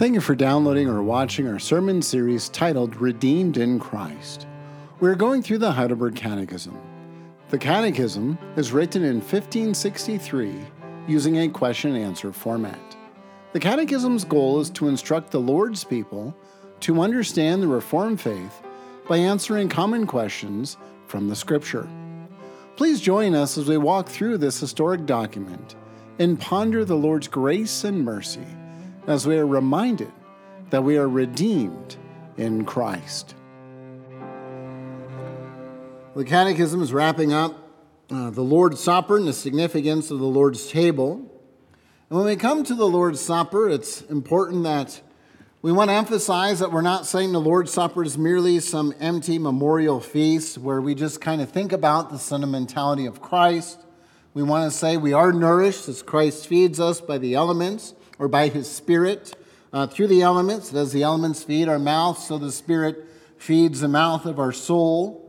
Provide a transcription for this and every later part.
Thank you for downloading or watching our sermon series titled Redeemed in Christ. We're going through the Heidelberg Catechism. The Catechism is written in 1563 using a question and answer format. The Catechism's goal is to instruct the Lord's people to understand the Reformed faith by answering common questions from the Scripture. Please join us as we walk through this historic document and ponder the Lord's grace and mercy as we are reminded that we are redeemed in Christ. The Catechism is wrapping up uh, the Lord's Supper and the significance of the Lord's table. And when we come to the Lord's Supper, it's important that we want to emphasize that we're not saying the Lord's Supper is merely some empty memorial feast where we just kind of think about the sentimentality of Christ. We want to say we are nourished as Christ feeds us by the elements or by his Spirit uh, through the elements. As the elements feed our mouth, so the Spirit feeds the mouth of our soul.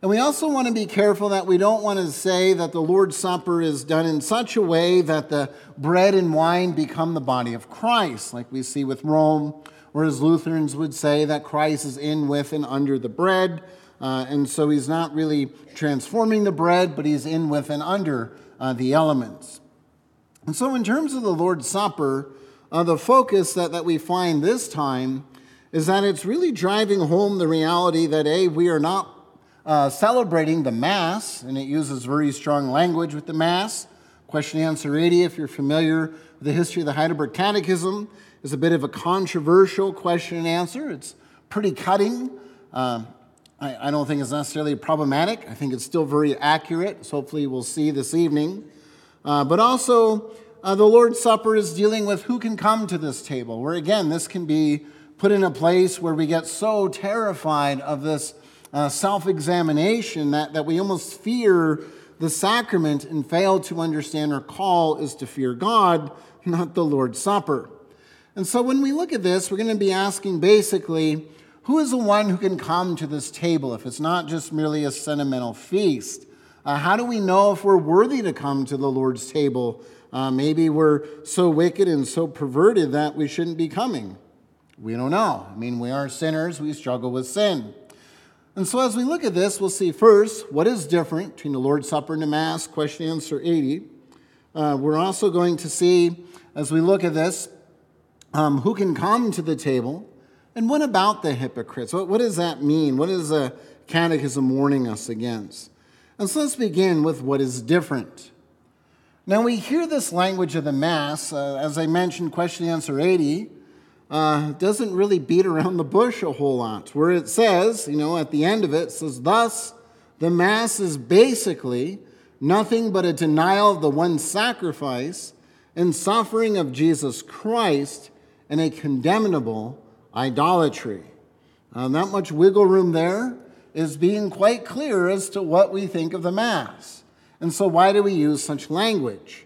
And we also want to be careful that we don't want to say that the Lord's Supper is done in such a way that the bread and wine become the body of Christ, like we see with Rome, whereas Lutherans would say that Christ is in, with, and under the bread. Uh, and so he's not really transforming the bread, but he's in, with, and under uh, the elements. And so, in terms of the Lord's Supper, uh, the focus that, that we find this time is that it's really driving home the reality that, A, we are not uh, celebrating the Mass, and it uses very strong language with the Mass. Question and answer 80, if you're familiar with the history of the Heidelberg Catechism, is a bit of a controversial question and answer. It's pretty cutting. Uh, I, I don't think it's necessarily problematic. I think it's still very accurate, so hopefully we'll see this evening. Uh, but also, uh, the Lord's Supper is dealing with who can come to this table, where again, this can be put in a place where we get so terrified of this uh, self examination that, that we almost fear the sacrament and fail to understand our call is to fear God, not the Lord's Supper. And so when we look at this, we're going to be asking basically, who is the one who can come to this table if it's not just merely a sentimental feast? Uh, how do we know if we're worthy to come to the Lord's table? Uh, maybe we're so wicked and so perverted that we shouldn't be coming. We don't know. I mean, we are sinners, we struggle with sin. And so, as we look at this, we'll see first what is different between the Lord's Supper and the Mass, question answer 80. Uh, we're also going to see, as we look at this, um, who can come to the table, and what about the hypocrites? What, what does that mean? What is the catechism warning us against? So let's begin with what is different. Now, we hear this language of the Mass, uh, as I mentioned, question answer 80, uh, doesn't really beat around the bush a whole lot. Where it says, you know, at the end of it, it says, Thus, the Mass is basically nothing but a denial of the one sacrifice and suffering of Jesus Christ and a condemnable idolatry. Uh, not much wiggle room there is being quite clear as to what we think of the Mass. And so, why do we use such language?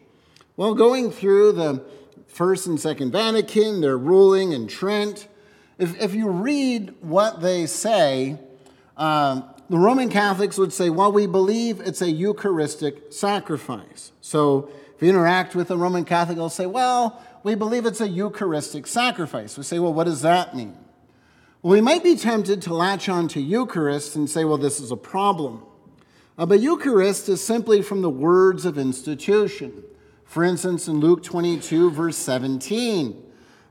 Well, going through the First and Second Vatican, their ruling in Trent, if, if you read what they say, uh, the Roman Catholics would say, well, we believe it's a Eucharistic sacrifice. So, if you interact with a Roman Catholic, they'll say, well, we believe it's a Eucharistic sacrifice. We say, well, what does that mean? We might be tempted to latch on to Eucharist and say, well, this is a problem. Uh, but Eucharist is simply from the words of institution. For instance, in Luke 22, verse 17,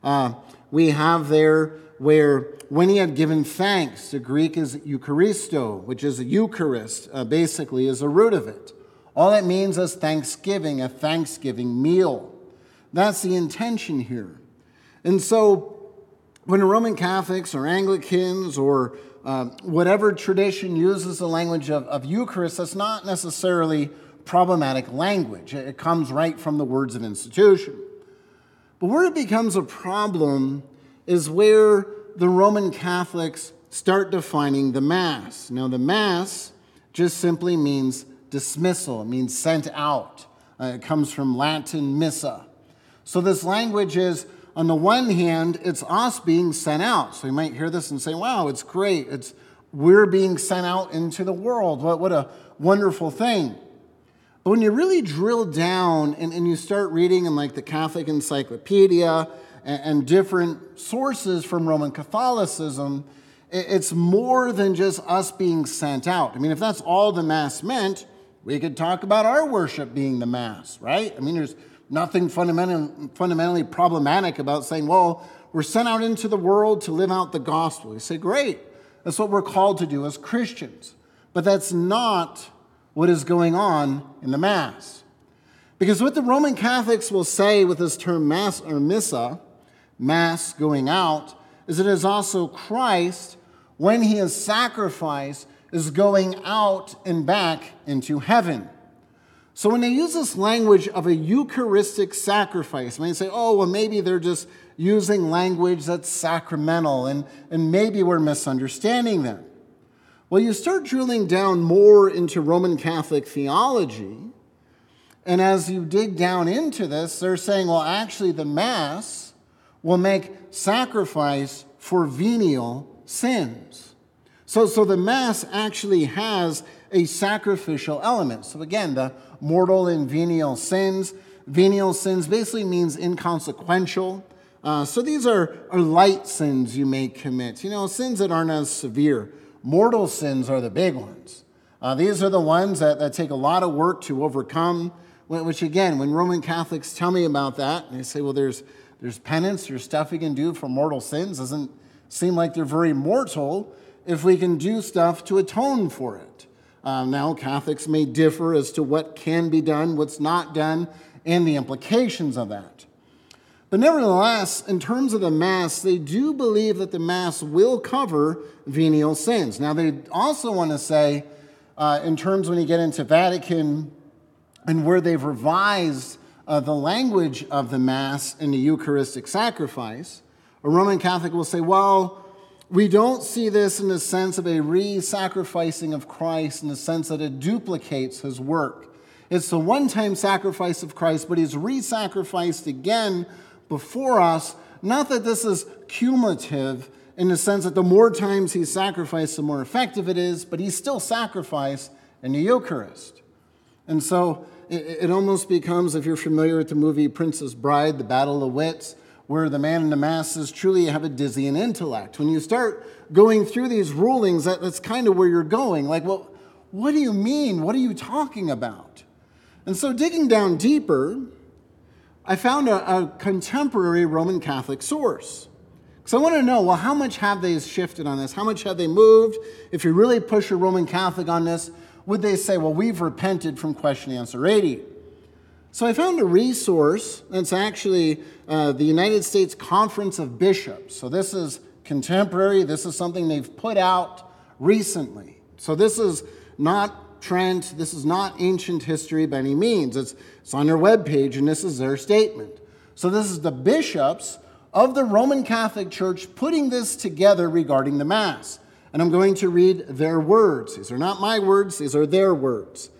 uh, we have there where when he had given thanks, the Greek is Eucharisto, which is a Eucharist, uh, basically, is a root of it. All it means is thanksgiving, a thanksgiving meal. That's the intention here. And so when Roman Catholics or Anglicans or uh, whatever tradition uses the language of, of Eucharist, that's not necessarily problematic language. It comes right from the words of institution. But where it becomes a problem is where the Roman Catholics start defining the Mass. Now, the Mass just simply means dismissal, it means sent out. Uh, it comes from Latin missa. So, this language is on the one hand, it's us being sent out. So you might hear this and say, wow, it's great. It's we're being sent out into the world. What, what a wonderful thing. But when you really drill down and, and you start reading in like the Catholic Encyclopedia and, and different sources from Roman Catholicism, it's more than just us being sent out. I mean, if that's all the Mass meant, we could talk about our worship being the Mass, right? I mean, there's nothing fundamental, fundamentally problematic about saying, well, we're sent out into the world to live out the gospel. You say, great. That's what we're called to do as Christians. But that's not what is going on in the Mass. Because what the Roman Catholics will say with this term Mass or Missa, Mass going out, is it is also Christ, when he is sacrificed, is going out and back into heaven. So when they use this language of a Eucharistic sacrifice, when they say, oh, well, maybe they're just using language that's sacramental and, and maybe we're misunderstanding them. Well, you start drilling down more into Roman Catholic theology, and as you dig down into this, they're saying, well, actually, the Mass will make sacrifice for venial sins. So, so the Mass actually has a sacrificial element. So, again, the mortal and venial sins. Venial sins basically means inconsequential. Uh, so these are, are light sins you may commit, you know, sins that aren't as severe. Mortal sins are the big ones. Uh, these are the ones that, that take a lot of work to overcome, which, again, when Roman Catholics tell me about that, they say, well, there's, there's penance, there's stuff we can do for mortal sins. Doesn't seem like they're very mortal if we can do stuff to atone for it. Uh, now, Catholics may differ as to what can be done, what's not done, and the implications of that. But nevertheless, in terms of the Mass, they do believe that the Mass will cover venial sins. Now, they also want to say, uh, in terms when you get into Vatican and where they've revised uh, the language of the Mass in the Eucharistic sacrifice, a Roman Catholic will say, well, we don't see this in the sense of a re sacrificing of Christ, in the sense that it duplicates his work. It's the one time sacrifice of Christ, but he's re sacrificed again before us. Not that this is cumulative in the sense that the more times he's sacrificed, the more effective it is, but he's still sacrificed in the Eucharist. And so it, it almost becomes, if you're familiar with the movie Princess Bride, the Battle of Wits, where the man in the masses truly have a dizzying intellect. When you start going through these rulings, that, that's kind of where you're going. Like, well, what do you mean? What are you talking about? And so, digging down deeper, I found a, a contemporary Roman Catholic source. So I want to know, well, how much have they shifted on this? How much have they moved? If you really push a Roman Catholic on this, would they say, well, we've repented from question answer 80? So I found a resource that's actually uh, the United States Conference of Bishops. So this is contemporary, this is something they've put out recently. So this is not Trent, this is not ancient history by any means. It's, it's on their webpage, and this is their statement. So this is the bishops of the Roman Catholic Church putting this together regarding the Mass. And I'm going to read their words. These are not my words, these are their words.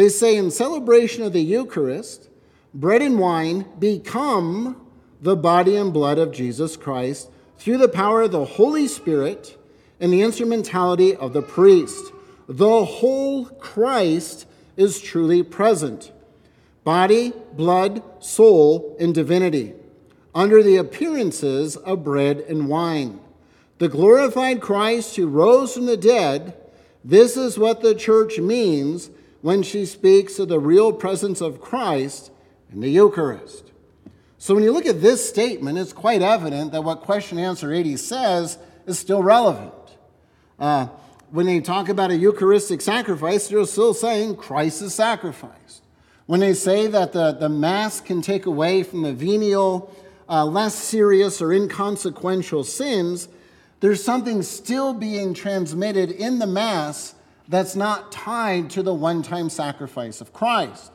They say in celebration of the Eucharist, bread and wine become the body and blood of Jesus Christ through the power of the Holy Spirit and the instrumentality of the priest. The whole Christ is truly present body, blood, soul, and divinity, under the appearances of bread and wine. The glorified Christ who rose from the dead, this is what the church means when she speaks of the real presence of Christ in the Eucharist. So when you look at this statement, it's quite evident that what question answer 80 says is still relevant. Uh, when they talk about a Eucharistic sacrifice, they're still saying Christ is sacrificed. When they say that the, the Mass can take away from the venial, uh, less serious or inconsequential sins, there's something still being transmitted in the Mass that's not tied to the one time sacrifice of Christ.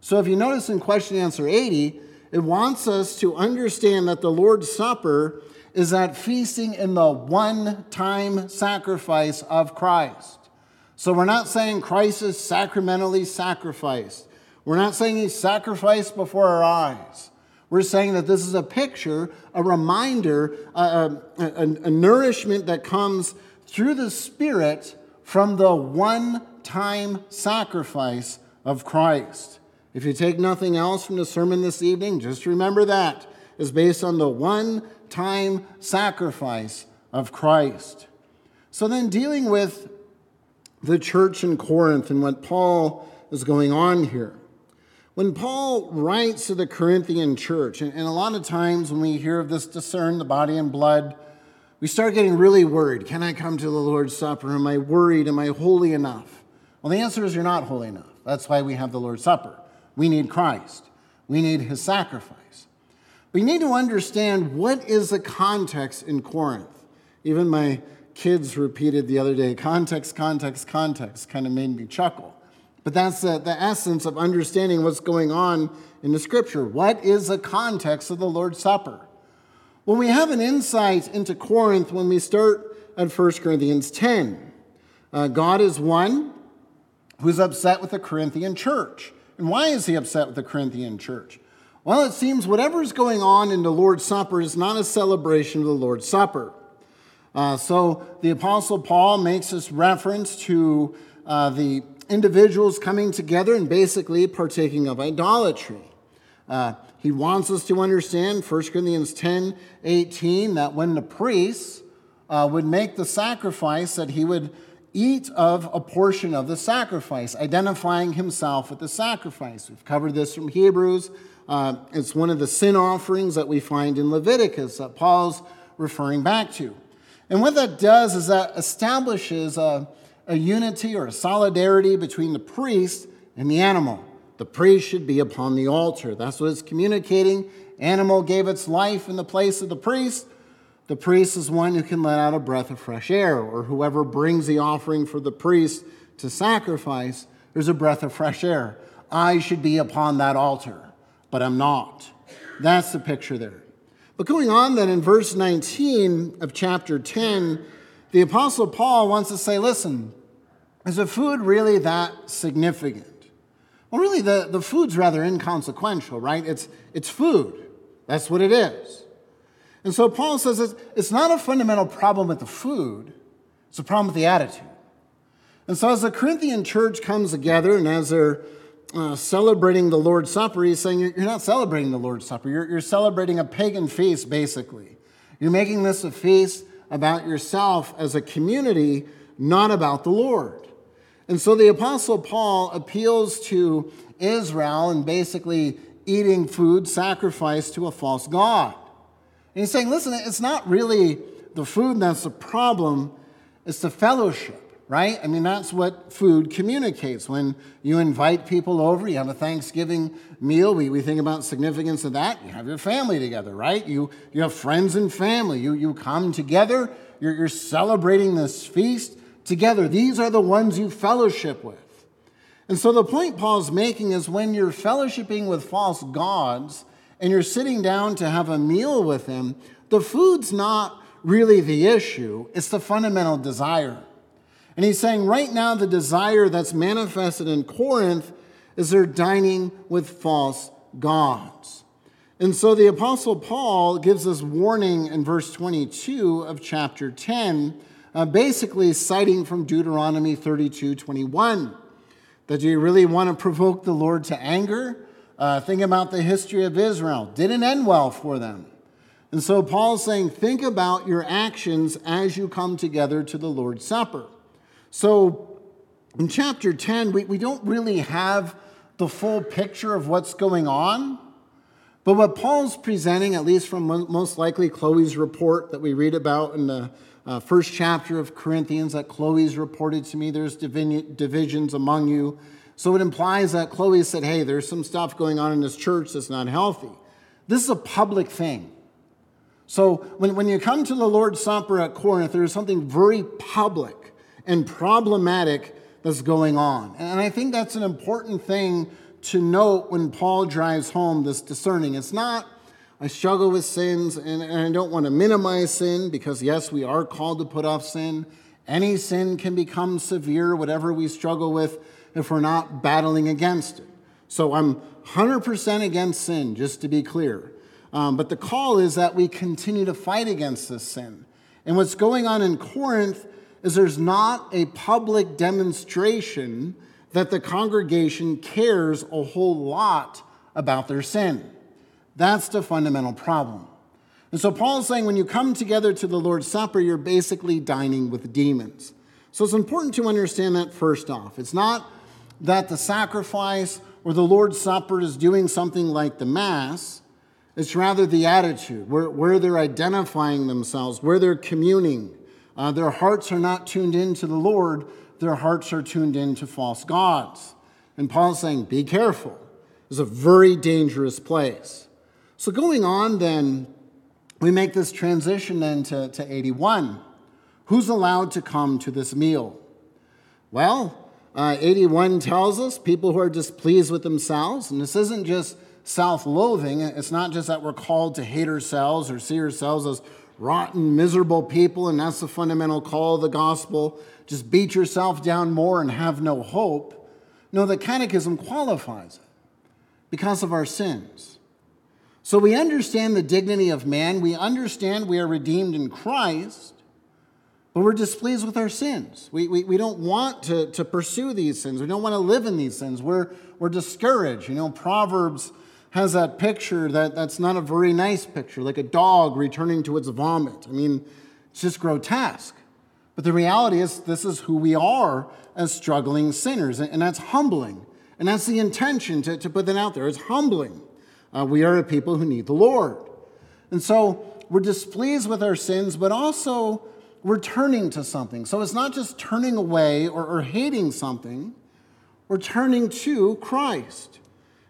So if you notice in question answer 80, it wants us to understand that the Lord's Supper is that feasting in the one time sacrifice of Christ. So we're not saying Christ is sacramentally sacrificed. We're not saying he's sacrificed before our eyes. We're saying that this is a picture, a reminder, a, a, a nourishment that comes through the Spirit from the one time sacrifice of Christ. If you take nothing else from the sermon this evening, just remember that. is based on the one time sacrifice of Christ. So then, dealing with the church in Corinth and what Paul is going on here. When Paul writes to the Corinthian church, and, a lot of times when we hear of this discern the body and blood, we start getting really worried. Can I come to the Lord's Supper? Am I worried? Am I holy enough? Well, the answer is you're not holy enough. That's why we have the Lord's Supper. We need Christ, we need his sacrifice. We need to understand what is the context in Corinth. Even my kids repeated the other day context, context, context kind of made me chuckle. But that's the, the essence of understanding what's going on in the scripture. What is the context of the Lord's Supper? When we have an insight into Corinth, when we start at 1 Corinthians 10, uh, God is one who's upset with the Corinthian church. And why is he upset with the Corinthian church? Well, it seems whatever's going on in the Lord's Supper is not a celebration of the Lord's Supper. Uh, so the Apostle Paul makes this reference to uh, the individuals coming together and basically partaking of idolatry. Uh, he wants us to understand 1 Corinthians 10 18 that when the priests uh, would make the sacrifice, that he would eat of a portion of the sacrifice, identifying himself with the sacrifice. We've covered this from Hebrews. Uh, it's one of the sin offerings that we find in Leviticus that Paul's referring back to. And what that does is that establishes a, a unity or a solidarity between the priest and the animal. The priest should be upon the altar. That's what it's communicating. Animal gave its life in the place of the priest. The priest is one who can let out a breath of fresh air, or whoever brings the offering for the priest to sacrifice, there's a breath of fresh air. I should be upon that altar, but I'm not. That's the picture there. But going on then in verse 19 of chapter 10, the Apostle Paul wants to say, listen, is the food really that significant? Well, really, the, the food's rather inconsequential, right? It's, it's food. That's what it is. And so Paul says it's, it's not a fundamental problem with the food, it's a problem with the attitude. And so as the Corinthian church comes together and as they're uh, celebrating the Lord's Supper, he's saying you're not celebrating the Lord's Supper. You're, you're celebrating a pagan feast, basically. You're making this a feast about yourself as a community, not about the Lord. And so the Apostle Paul appeals to Israel and basically eating food sacrificed to a false God. And he's saying, listen, it's not really the food that's the problem, it's the fellowship right? I mean, that's what food communicates. When you invite people over, you have a Thanksgiving meal, we, we think about the significance of that. You have your family together, right? You, you have friends and family. You, you come together, you're, you're celebrating this feast together. These are the ones you fellowship with. And so the point Paul's making is when you're fellowshipping with false gods and you're sitting down to have a meal with them, the food's not really the issue, it's the fundamental desire. And he's saying right now, the desire that's manifested in Corinth is they're dining with false gods. And so the Apostle Paul gives us warning in verse 22 of chapter 10, uh, basically citing from Deuteronomy 32 21. That you really want to provoke the Lord to anger? Uh, think about the history of Israel. Didn't end well for them. And so Paul's saying, think about your actions as you come together to the Lord's Supper. So in chapter 10, we, we don't really have the full picture of what's going on. But what Paul's presenting, at least from most likely Chloe's report that we read about in the uh, first chapter of Corinthians, that Chloe's reported to me, there's divisions among you. So it implies that Chloe said, hey, there's some stuff going on in this church that's not healthy. This is a public thing. So when, when you come to the Lord's Supper at Corinth, there's something very public and problematic that's going on. And I think that's an important thing to note when Paul drives home this discerning. It's not, I struggle with sins and, and I don't want to minimize sin because, yes, we are called to put off sin. Any sin can become severe, whatever we struggle with, if we're not battling against it. So I'm 100% against sin, just to be clear. Um, but the call is that we continue to fight against this sin. And what's going on in Corinth is there's not a public demonstration that the congregation cares a whole lot about their sin. That's the fundamental problem. And so Paul is saying when you come together to the Lord's Supper, you're basically dining with demons. So it's important to understand that first off. It's not that the sacrifice or the Lord's Supper is doing something like the Mass, it's rather the attitude, where, where they're identifying themselves, where they're communing. Uh, their hearts are not tuned in to the Lord, their hearts are tuned in to false gods. And Paul's saying, be careful. It's a very dangerous place. So, going on, then, we make this transition then to, to 81. Who's allowed to come to this meal? Well, uh, 81 tells us people who are displeased with themselves, and this isn't just self loathing, it's not just that we're called to hate ourselves or see ourselves as rotten, miserable people, and that's the fundamental call of the gospel. Just beat yourself down more and have no hope. No, the catechism qualifies it because of our sins. So we understand the dignity of man, we understand we are redeemed in Christ, but we're displeased with our sins. We, we, we don't want to, to pursue these sins, we don't want to live in these sins. We're, we're discouraged. You know, Proverbs has that picture that, that's not a very nice picture, like a dog returning to its vomit. I mean, it's just grotesque. But the reality is, this is who we are as struggling sinners, and that's humbling. And that's the intention to, to put that out there. It's humbling. Uh, we are a people who need the Lord. And so we're displeased with our sins, but also we're turning to something. So it's not just turning away or, or hating something, we're turning to Christ.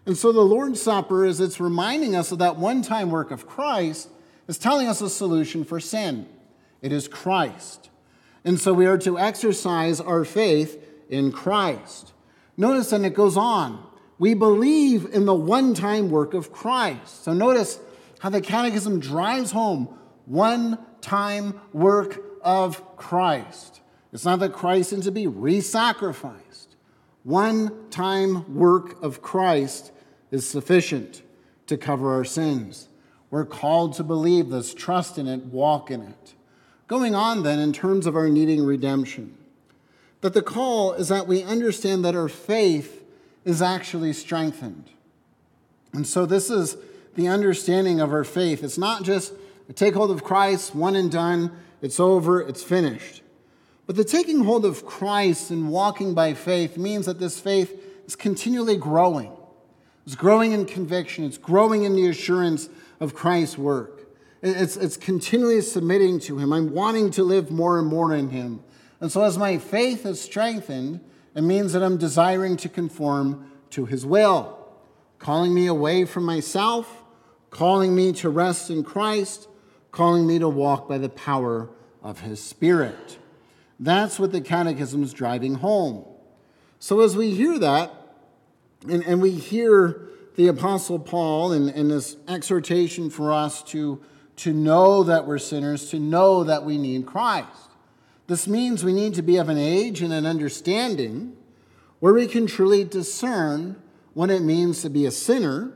And so the Lord's Supper, as it's reminding us of that one time work of Christ, is telling us a solution for sin. It is Christ. And so we are to exercise our faith in Christ. Notice, and it goes on we believe in the one time work of Christ. So notice how the Catechism drives home one time work of Christ. It's not that Christ is to be re sacrificed. One time work of Christ is sufficient to cover our sins. We're called to believe this, trust in it, walk in it. Going on then, in terms of our needing redemption, that the call is that we understand that our faith is actually strengthened. And so, this is the understanding of our faith. It's not just take hold of Christ, one and done, it's over, it's finished. But the taking hold of Christ and walking by faith means that this faith is continually growing. It's growing in conviction, it's growing in the assurance of Christ's work. It's, it's continually submitting to Him. I'm wanting to live more and more in Him. And so, as my faith is strengthened, it means that I'm desiring to conform to His will, calling me away from myself, calling me to rest in Christ, calling me to walk by the power of His Spirit. That's what the Catechism is driving home. So as we hear that, and, and we hear the Apostle Paul and, this exhortation for us to, to know that we're sinners, to know that we need Christ. This means we need to be of an age and an understanding where we can truly discern what it means to be a sinner,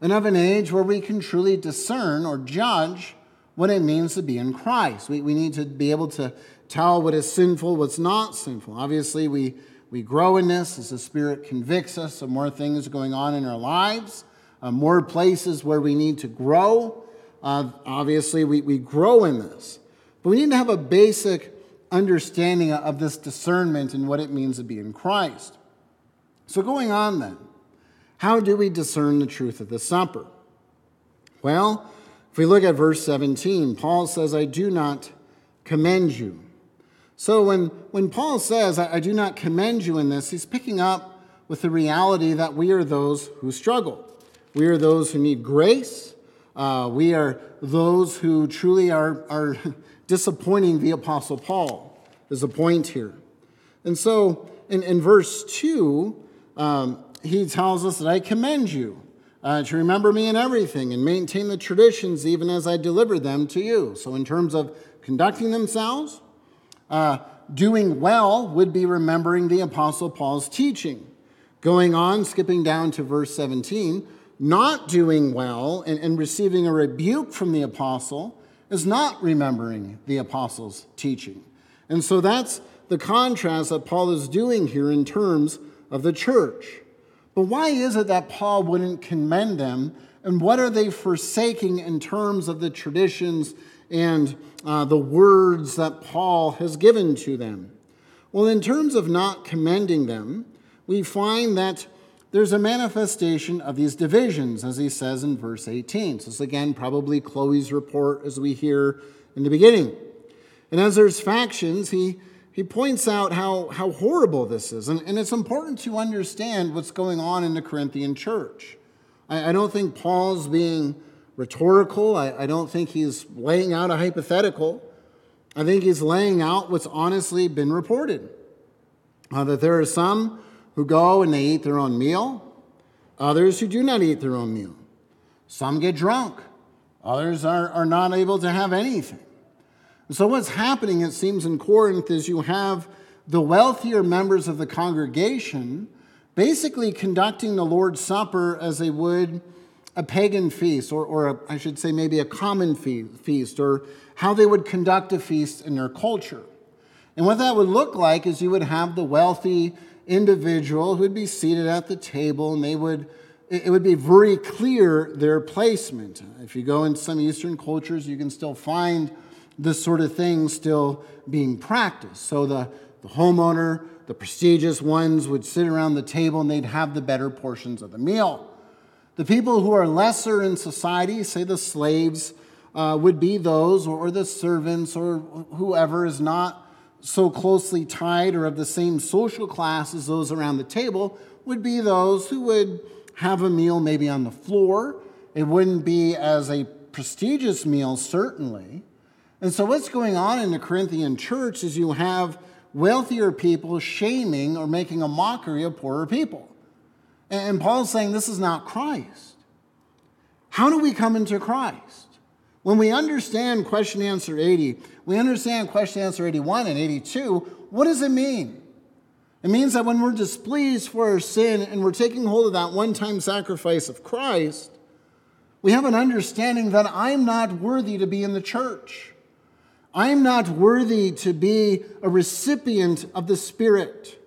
and of an age where we can truly discern or judge what it means to be in Christ. We, we need to be able to tell what is sinful, what's not sinful. Obviously, we, we grow in this as the Spirit convicts us of more things going on in our lives, uh, more places where we need to grow. Uh, obviously, we, we grow in this. But we need to have a basic understanding of this discernment and what it means to be in Christ. So, going on then, how do we discern the truth of the supper? Well, if we look at verse 17, Paul says, I do not commend you. So, when, when Paul says, I, I do not commend you in this, he's picking up with the reality that we are those who struggle. We are those who need grace. Uh, we are those who truly are, are disappointing the Apostle Paul, is the point here. And so in, in verse 2, um, he tells us that I commend you uh, to remember me in everything and maintain the traditions even as I delivered them to you. So, in terms of conducting themselves, uh, doing well would be remembering the Apostle Paul's teaching. Going on, skipping down to verse 17, not doing well and, and receiving a rebuke from the apostle is not remembering the apostles' teaching. And so that's the contrast that Paul is doing here in terms of the church. But why is it that Paul wouldn't commend them and what are they forsaking in terms of the traditions and uh, the words that Paul has given to them? Well, in terms of not commending them, we find that there's a manifestation of these divisions, as he says in verse 18. So, this again, probably Chloe's report as we hear in the beginning. And as there's factions, he, he points out how, how horrible this is. And, and it's important to understand what's going on in the Corinthian church. I, I don't think Paul's being rhetorical, I, I don't think he's laying out a hypothetical. I think he's laying out what's honestly been reported. Uh, that there are some who go and they eat their own meal, others who do not eat their own meal. Some get drunk, others are, are not able to have anything. so, what's happening, it seems, in Corinth is you have the wealthier members of the congregation basically conducting the Lord's Supper as they would a pagan feast, or, or a, I should say, maybe a common feast, or how they would conduct a feast in their culture. And what that would look like is you would have the wealthy individual who would be seated at the table and they would it would be very clear their placement. If you go in some Eastern cultures, you can still find this sort of thing still being practiced. So the, the homeowner, the prestigious ones would sit around the table and they'd have the better portions of the meal. The people who are lesser in society, say the slaves, uh, would be those, or the servants, or whoever is not so closely tied or of the same social class as those around the table would be those who would have a meal maybe on the floor. It wouldn't be as a prestigious meal, certainly. And so, what's going on in the Corinthian church is you have wealthier people shaming or making a mockery of poorer people. And Paul's saying this is not Christ. How do we come into Christ? When we understand question answer 80, we understand question answer 81 and 82. What does it mean? It means that when we're displeased for our sin and we're taking hold of that one time sacrifice of Christ, we have an understanding that I'm not worthy to be in the church. I'm not worthy to be a recipient of the Spirit.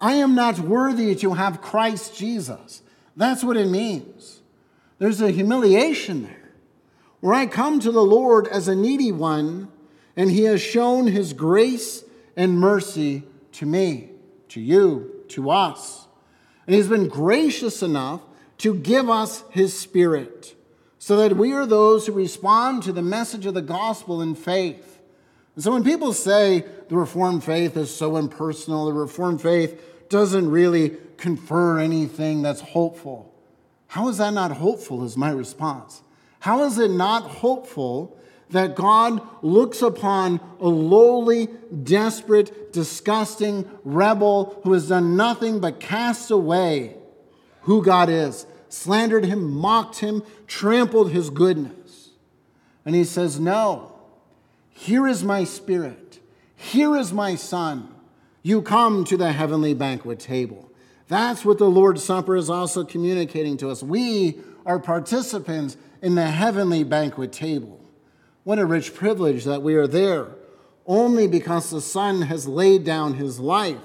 I am not worthy to have Christ Jesus. That's what it means. There's a humiliation there where I come to the Lord as a needy one, and He has shown His grace and mercy to me, to you, to us. And He's been gracious enough to give us His Spirit so that we are those who respond to the message of the gospel in faith. And so when people say the Reformed faith is so impersonal, the Reformed faith doesn't really confer anything that's hopeful, how is that not hopeful? Is my response. How is it not hopeful that God looks upon a lowly, desperate, disgusting rebel who has done nothing but cast away who God is, slandered him, mocked him, trampled his goodness? And he says, No, here is my spirit, here is my son. You come to the heavenly banquet table. That's what the Lord's Supper is also communicating to us. We are participants in the heavenly banquet table. What a rich privilege that we are there, only because the Son has laid down his life.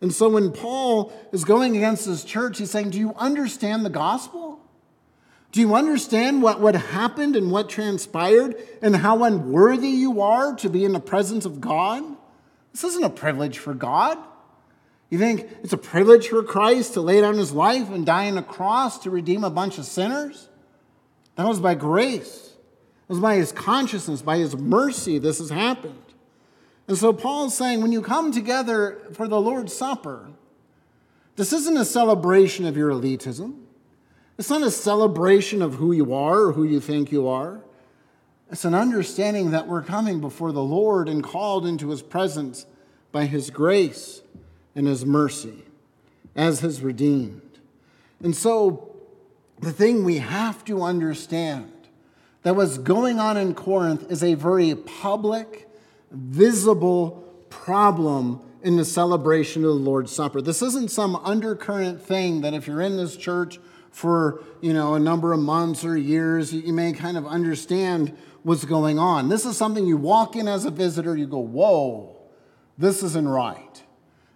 And so when Paul is going against his church, he's saying, Do you understand the gospel? Do you understand what, what happened and what transpired and how unworthy you are to be in the presence of God? This isn't a privilege for God. You think it's a privilege for Christ to lay down his life and die on a cross to redeem a bunch of sinners? That was by grace. It was by his consciousness, by his mercy, this has happened. And so Paul's saying when you come together for the Lord's Supper, this isn't a celebration of your elitism. It's not a celebration of who you are or who you think you are. It's an understanding that we're coming before the Lord and called into his presence by his grace and his mercy as his redeemed. And so the thing we have to understand that what's going on in Corinth is a very public, visible problem in the celebration of the Lord's Supper. This isn't some undercurrent thing that if you're in this church for, you know, a number of months or years, you may kind of understand what's going on. This is something you walk in as a visitor, you go, "Whoa, this isn't right."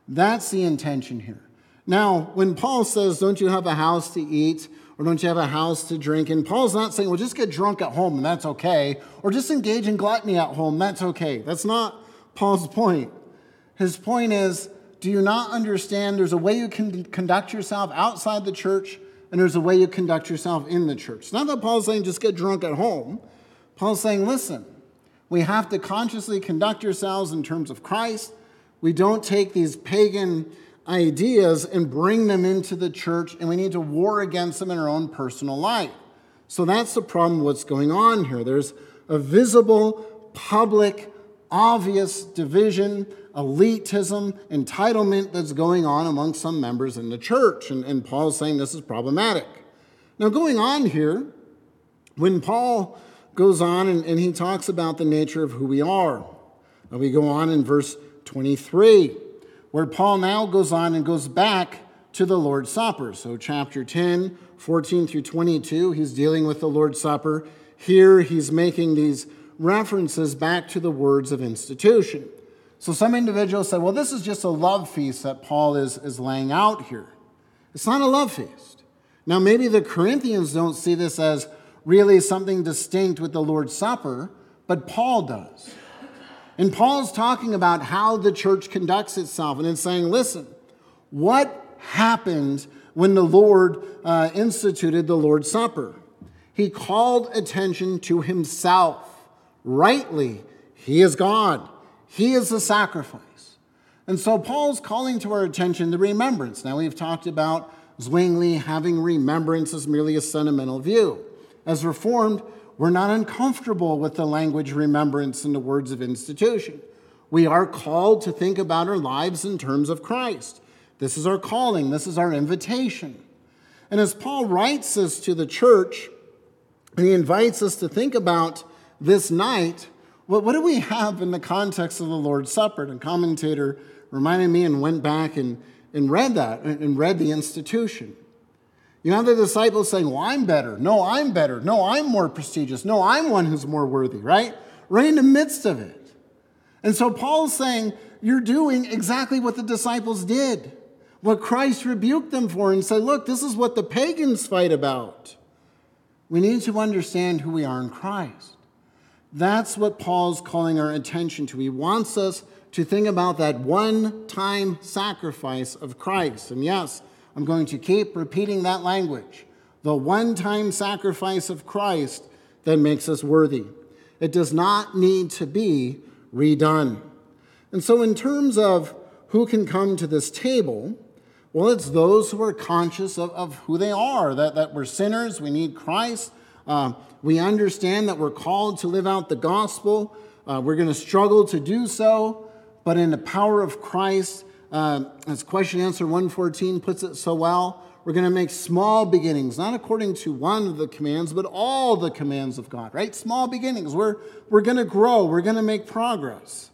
That's the intention here. Now, when Paul says, Don't you have a house to eat Or don't you have a house to drink in? Paul's not saying, well, just get drunk at home and that's okay. Or just engage in gluttony at home, that's okay. That's not Paul's point. His point is, do you not understand there's a way you can conduct yourself outside the church and there's a way you conduct yourself in the church? It's not that Paul's saying just get drunk at home. Paul's saying, listen, we have to consciously conduct ourselves in terms of Christ. We don't take these pagan ideas and bring them into the church, and we need to war against them in our own personal life. So that's the problem, what's going on here. There's a visible, public, obvious division, elitism, entitlement that's going on among some members in the church. And, and Paul's saying this is problematic. Now, going on here, when Paul goes on and, and he talks about the nature of who we are, we go on in verse 23 where Paul now goes on and goes back to the Lord's Supper. So, chapter 10, 14 through 22, he's dealing with the Lord's Supper. Here, he's making these references back to the words of institution. So, some individuals say, well, this is just a love feast that Paul is, is laying out here. It's not a love feast. Now, maybe the Corinthians don't see this as really something distinct with the Lord's Supper, but Paul does. And Paul's talking about how the church conducts itself, and it's saying, listen, what happened when the Lord uh, instituted the Lord's Supper? He called attention to himself. Rightly, he is God, he is the sacrifice. And so Paul's calling to our attention the remembrance. Now, we've talked about Zwingli having remembrance as merely a sentimental view. As Reformed, we're not uncomfortable with the language remembrance and the words of institution. We are called to think about our lives in terms of Christ. This is our calling, this is our invitation. And as Paul writes this to the church, and he invites us to think about this night, what, what do we have in the context of the Lord's Supper? And a commentator reminded me and went back and, and read that and read the institution. You have the disciples saying, Well, I'm better. No, I'm better. No, I'm more prestigious. No, I'm one who's more worthy, right? Right in the midst of it. And so Paul's saying, You're doing exactly what the disciples did, what Christ rebuked them for, and said, Look, this is what the pagans fight about. We need to understand who we are in Christ. That's what Paul's calling our attention to. He wants us to think about that one time sacrifice of Christ. And yes, I'm going to keep repeating that language. The one time sacrifice of Christ that makes us worthy. It does not need to be redone. And so, in terms of who can come to this table, well, it's those who are conscious of, of who they are, that, that we're sinners, we need Christ. Uh, we understand that we're called to live out the gospel. Uh, we're going to struggle to do so, but in the power of Christ, uh, as question answer 114 puts it so well, we're going to make small beginnings, not according to one of the commands, but all the commands of God, right? Small beginnings. We're, we're going to grow, we're going to make progress.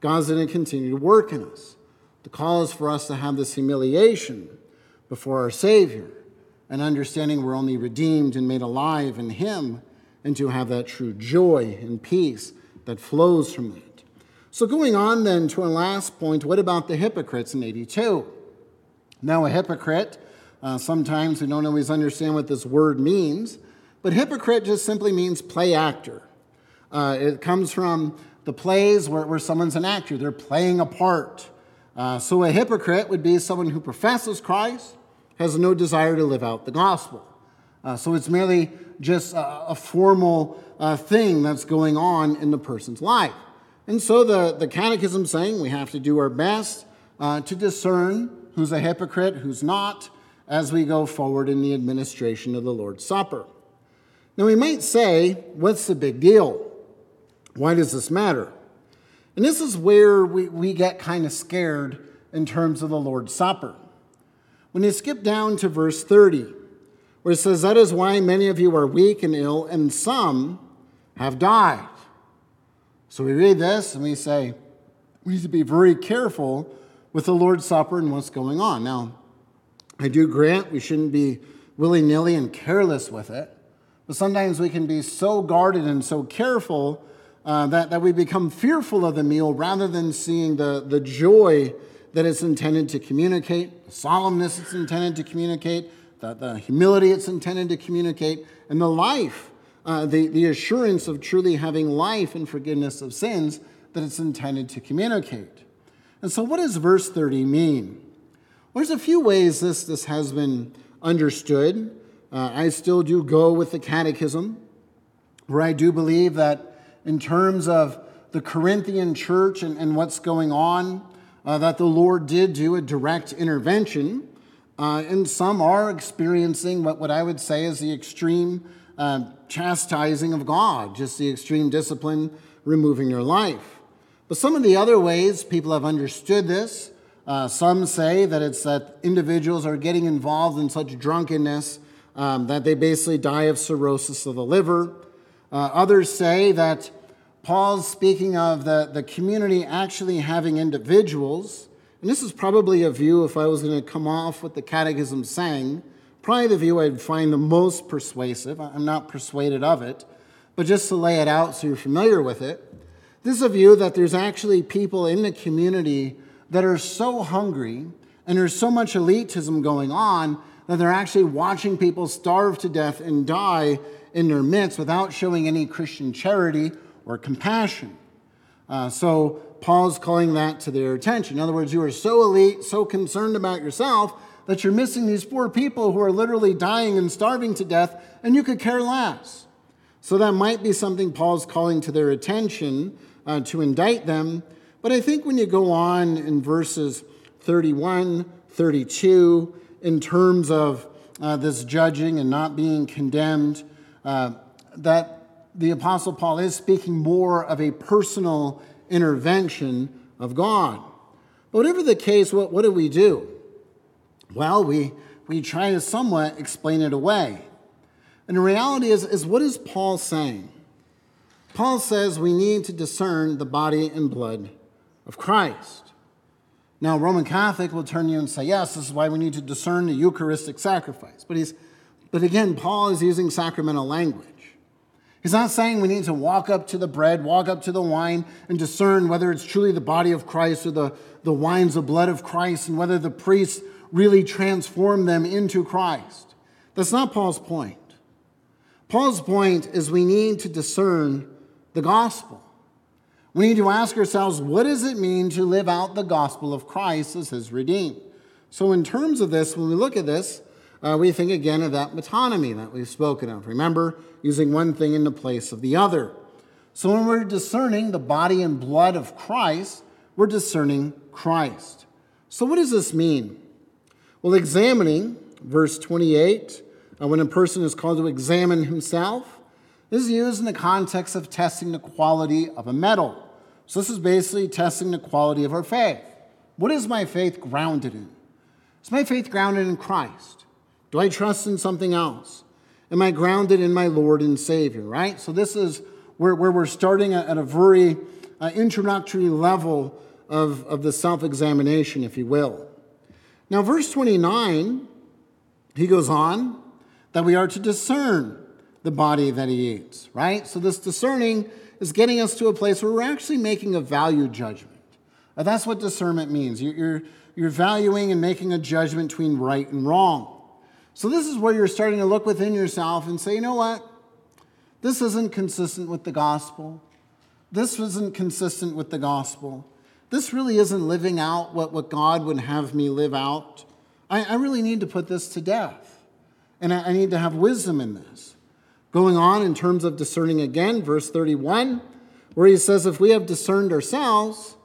God's going to continue to work in us. The call is for us to have this humiliation before our Savior and understanding we're only redeemed and made alive in Him, and to have that true joy and peace that flows from that. So, going on then to our last point, what about the hypocrites in 82? Now, a hypocrite, uh, sometimes we don't always understand what this word means, but hypocrite just simply means play actor. Uh, it comes from the plays where, where someone's an actor, they're playing a part. Uh, so, a hypocrite would be someone who professes Christ, has no desire to live out the gospel. Uh, so, it's merely just a, a formal uh, thing that's going on in the person's life. And so the, the catechism saying we have to do our best uh, to discern who's a hypocrite, who's not, as we go forward in the administration of the Lord's Supper. Now we might say, what's the big deal? Why does this matter? And this is where we, we get kind of scared in terms of the Lord's Supper. When you skip down to verse 30, where it says, That is why many of you are weak and ill, and some have died. So we read this and we say, we need to be very careful with the Lord's Supper and what's going on. Now, I do grant we shouldn't be willy nilly and careless with it, but sometimes we can be so guarded and so careful uh, that, that we become fearful of the meal rather than seeing the, the joy that it's intended to communicate, the solemnness it's intended to communicate, the, the humility it's intended to communicate, and the life, uh, the, the assurance of truly having life and forgiveness of sins that it's intended to communicate. And so, what does verse 30 mean? Well, there's a few ways this, this has been understood. Uh, I still do go with the catechism, where I do believe that in terms of the Corinthian church and, and what's going on, uh, that the Lord did do a direct intervention. Uh, and some are experiencing what, what I would say is the extreme uh, chastising of God, just the extreme discipline removing your life. But some of the other ways people have understood this, uh, some say that it's that individuals are getting involved in such drunkenness um, that they basically die of cirrhosis of the liver. Uh, others say that Paul's speaking of the, the community actually having individuals, and this is probably a view, if I was going to come off what the Catechism saying, probably the view I'd find the most persuasive. I'm not persuaded of it, but just to lay it out so you're familiar with it. This is a view that there's actually people in the community that are so hungry and there's so much elitism going on that they're actually watching people starve to death and die in their midst without showing any Christian charity or compassion. Uh, so Paul's calling that to their attention. In other words, you are so elite, so concerned about yourself that you're missing these poor people who are literally dying and starving to death, and you could care less. So that might be something Paul's calling to their attention uh, to indict them. But I think when you go on in verses 31, 32, in terms of uh, this judging and not being condemned, uh, that the Apostle Paul is speaking more of a personal intervention of God. But whatever the case, what, what do we do? Well, we, we try to somewhat explain it away. And the reality is, is what is Paul saying? Paul says we need to discern the body and blood of Christ. Now, Roman Catholic will turn you and say, yes, this is why we need to discern the Eucharistic sacrifice. But, he's, but again, Paul is using sacramental language. He's not saying we need to walk up to the bread, walk up to the wine, and discern whether it's truly the body of Christ or the, the wine's the blood of Christ, and whether the priests really transform them into Christ. That's not Paul's point. Paul's point is we need to discern the gospel. We need to ask ourselves, what does it mean to live out the gospel of Christ as his redeemed? So, in terms of this, when we look at this, uh, we think again of that metonymy that we've spoken of. Remember, using one thing in the place of the other. So when we're discerning the body and blood of Christ, we're discerning Christ. So, what does this mean? Well, examining, verse 28, uh, when a person is called to examine himself, is used in the context of testing the quality of a metal. So, this is basically testing the quality of our faith. What is my faith grounded in? Is my faith grounded in Christ? Do I trust in something else? Am I grounded in my Lord and Savior, right? So, this is where, where we're starting at a very uh, introductory level of, of the self examination, if you will. Now, verse 29, he goes on that we are to discern the body that he eats, right? So, this discerning is getting us to a place where we're actually making a value judgment. Uh, that's what discernment means. You're, you're, you're valuing and making a judgment between right and wrong. So, this is where you're starting to look within yourself and say, you know what? This isn't consistent with the gospel. This isn't consistent with the gospel. This really isn't living out what, what God would have me live out. I, I really need to put this to death. And I, I need to have wisdom in this. Going on in terms of discerning again, verse 31, where he says, If we have discerned ourselves,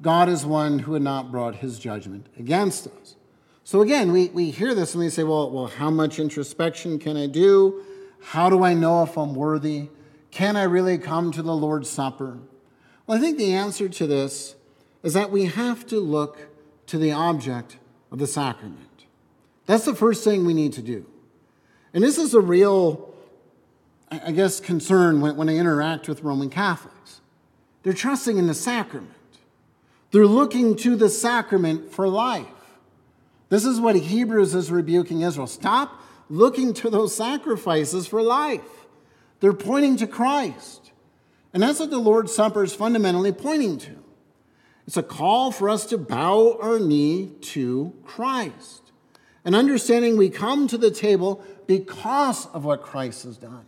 God is one who had not brought his judgment against us. So again, we, we hear this and we say, well, well, how much introspection can I do? How do I know if I'm worthy? Can I really come to the Lord's Supper? Well, I think the answer to this is that we have to look to the object of the sacrament. That's the first thing we need to do. And this is a real, I guess, concern when, when I interact with Roman Catholics. They're trusting in the sacrament, they're looking to the sacrament for life. This is what Hebrews is rebuking Israel. Stop looking to those sacrifices for life. They're pointing to Christ. And that's what the Lord's Supper is fundamentally pointing to. It's a call for us to bow our knee to Christ. and understanding we come to the table because of what Christ has done.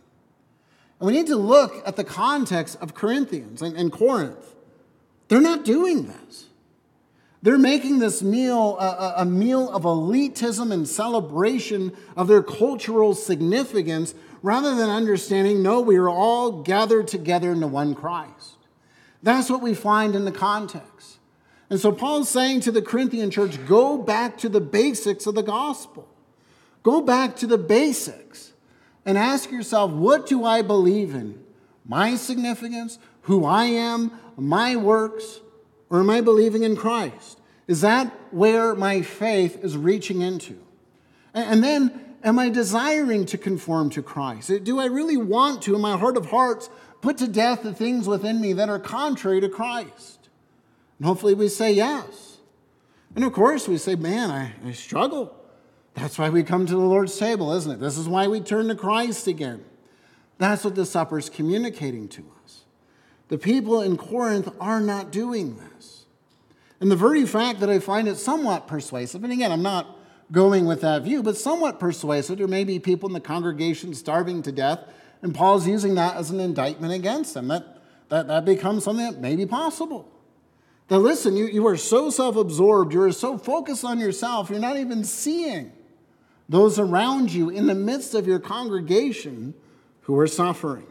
And we need to look at the context of Corinthians and, and Corinth. They're not doing this. They're making this meal a, a, meal of elitism and celebration of their cultural significance rather than understanding, no, we are all gathered together into one Christ. That's what we find in the context. And so Paul's saying to the Corinthian church, go back to the basics of the gospel. Go back to the basics and ask yourself, what do I believe in? My significance, who I am, my works, or am I believing in Christ? Is that where my faith is reaching into? And then, am I desiring to conform to Christ? Do I really want to, in my heart of hearts, put to death the things within me that are contrary to Christ? And hopefully we say yes. And of course, we say, man, I, I struggle. That's why we come to the Lord's table, isn't it? This is why we turn to Christ again. That's what the supper is communicating to us. The people in Corinth are not doing this. And the very fact that I find it somewhat persuasive, and again, I'm not going with that view, but somewhat persuasive, there may be people in the congregation starving to death, and Paul's using that as an indictment against them. That, that, that becomes something that may be possible. Now, listen, you, you are so self absorbed, you are so focused on yourself, you're not even seeing those around you in the midst of your congregation who are suffering.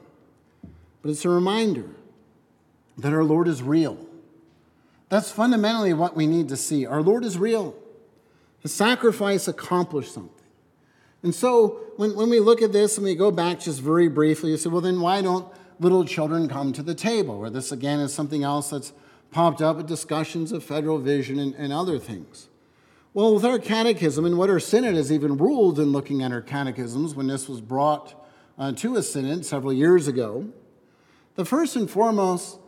But it's a reminder that our Lord is real. That's fundamentally what we need to see. Our Lord is real. His sacrifice accomplished something. And so when, when we look at this and we go back just very briefly, you say, well, then why don't little children come to the table? Where this again is something else that's popped up with discussions of federal vision and, and other things. Well, with our catechism and what our synod has even ruled in looking at our catechisms when this was brought uh, to a synod several years ago, the first and foremost,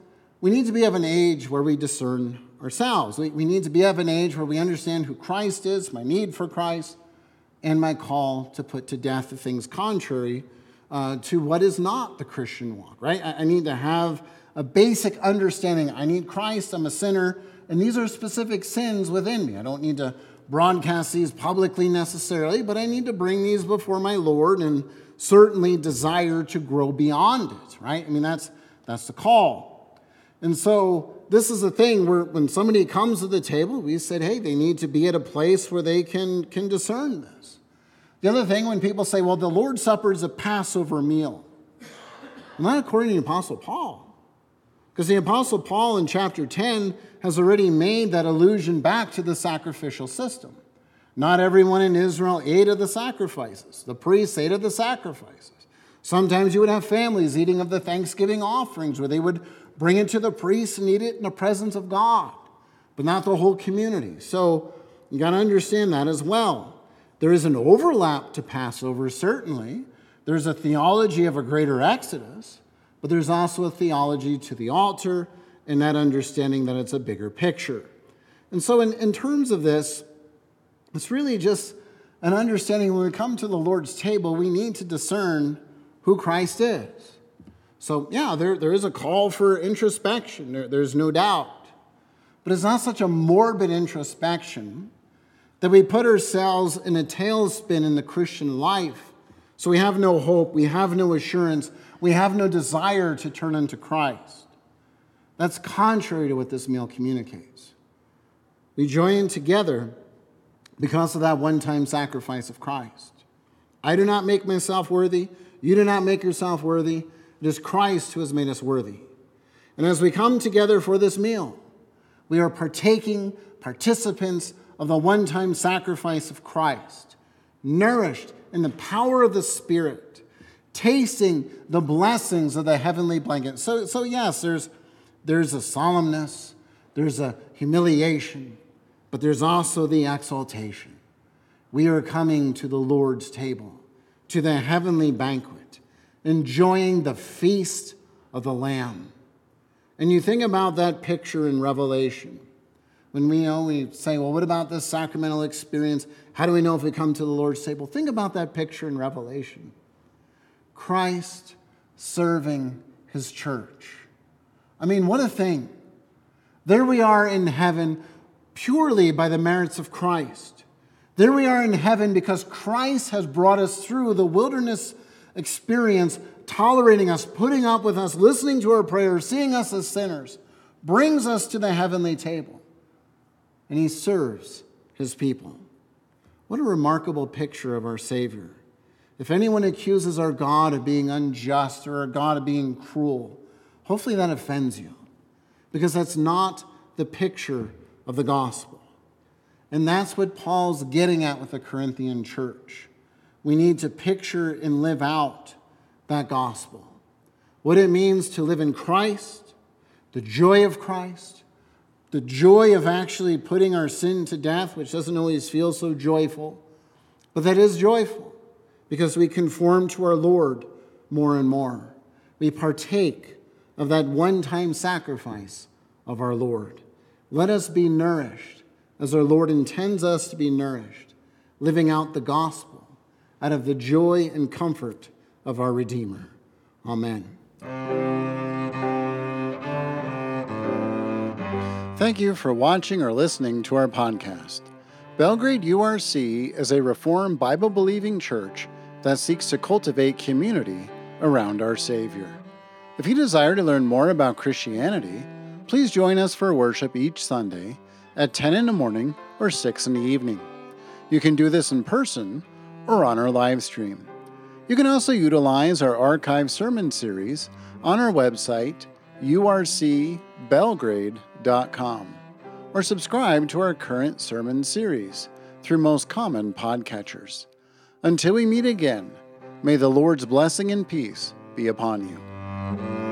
we need to be of an age where we discern ourselves. We, we need to be of an age where we understand who Christ is, my need for Christ, and my call to put to death the things contrary uh, to what is not the Christian walk, right? I, I need to have a basic understanding. I need Christ, I'm a sinner, and these are specific sins within me. I don't need to broadcast these publicly necessarily, but I need to bring these before my Lord and certainly desire to grow beyond it, right? I mean, that's, that's the call. And so this is a thing where when somebody comes to the table, we said, hey, they need to be at a place where they can, can discern this. The other thing, when people say, well, the Lord's Supper is a Passover meal, not according to the Apostle Paul. Because the Apostle Paul in chapter 10 has already made that allusion back to the sacrificial system. Not everyone in Israel ate of the sacrifices, the priests ate of the sacrifices. Sometimes you would have families eating of the thanksgiving offerings where they would bring it to the priest and eat it in the presence of God, but not the whole community. So you got to understand that as well. There is an overlap to Passover, certainly. There's a theology of a greater exodus, but there's also a theology to the altar and that understanding that it's a bigger picture. And so, in, in terms of this, it's really just an understanding when we come to the Lord's table, we need to discern who Christ is. So, yeah, there, there is a call for introspection, there, there's no doubt. But it's not such a morbid introspection that we put ourselves in a tailspin in the Christian life. So we have no hope, we have no assurance, we have no desire to turn into Christ. That's contrary to what this meal communicates. We join together because of that one time sacrifice of Christ. I do not make myself worthy. You do not make yourself worthy. It is Christ who has made us worthy. And as we come together for this meal, we are partaking, participants of the one time sacrifice of Christ, nourished in the power of the Spirit, tasting the blessings of the heavenly blanket. So, so yes, there's there's a solemnness, there's a humiliation, but there's also the exaltation. We are coming to the Lord's table, to the heavenly banquet, enjoying the feast of the Lamb. And you think about that picture in Revelation. When we, we say, well, what about this sacramental experience? How do we know if we come to the Lord's table? Think about that picture in Revelation Christ serving his church I mean, what a thing. There we are in heaven purely by the merits of Christ. There we are in heaven because Christ has brought us through the wilderness experience, tolerating us, putting up with us, listening to our prayers, seeing us as sinners, brings us to the heavenly table. And he serves his people. What a remarkable picture of our Savior. If anyone accuses our God of being unjust or our God of being cruel, hopefully that offends you because that's not the picture of the gospel. And that's what Paul's getting at with the Corinthian church. We need to picture and live out that gospel. What it means to live in Christ, the joy of Christ, the joy of actually putting our sin to death, which doesn't always feel so joyful, but that is joyful because we conform to our Lord more and more. We partake of that one time sacrifice of our Lord. Let us be nourished as our Lord intends us to be nourished, living out the gospel out of the joy and comfort of our Redeemer. Amen. Thank you for watching or listening to our podcast. Belgrade URC is a Reformed Bible believing church that seeks to cultivate community around our Savior. If you desire to learn more about Christianity, please join us for worship each Sunday at 10 in the morning or 6 in the evening. You can do this in person or on our live stream. You can also utilize our archive sermon series on our website, urcbelgrade.com, or subscribe to our current sermon series through most common podcatchers. Until we meet again, may the Lord's blessing and peace be upon you.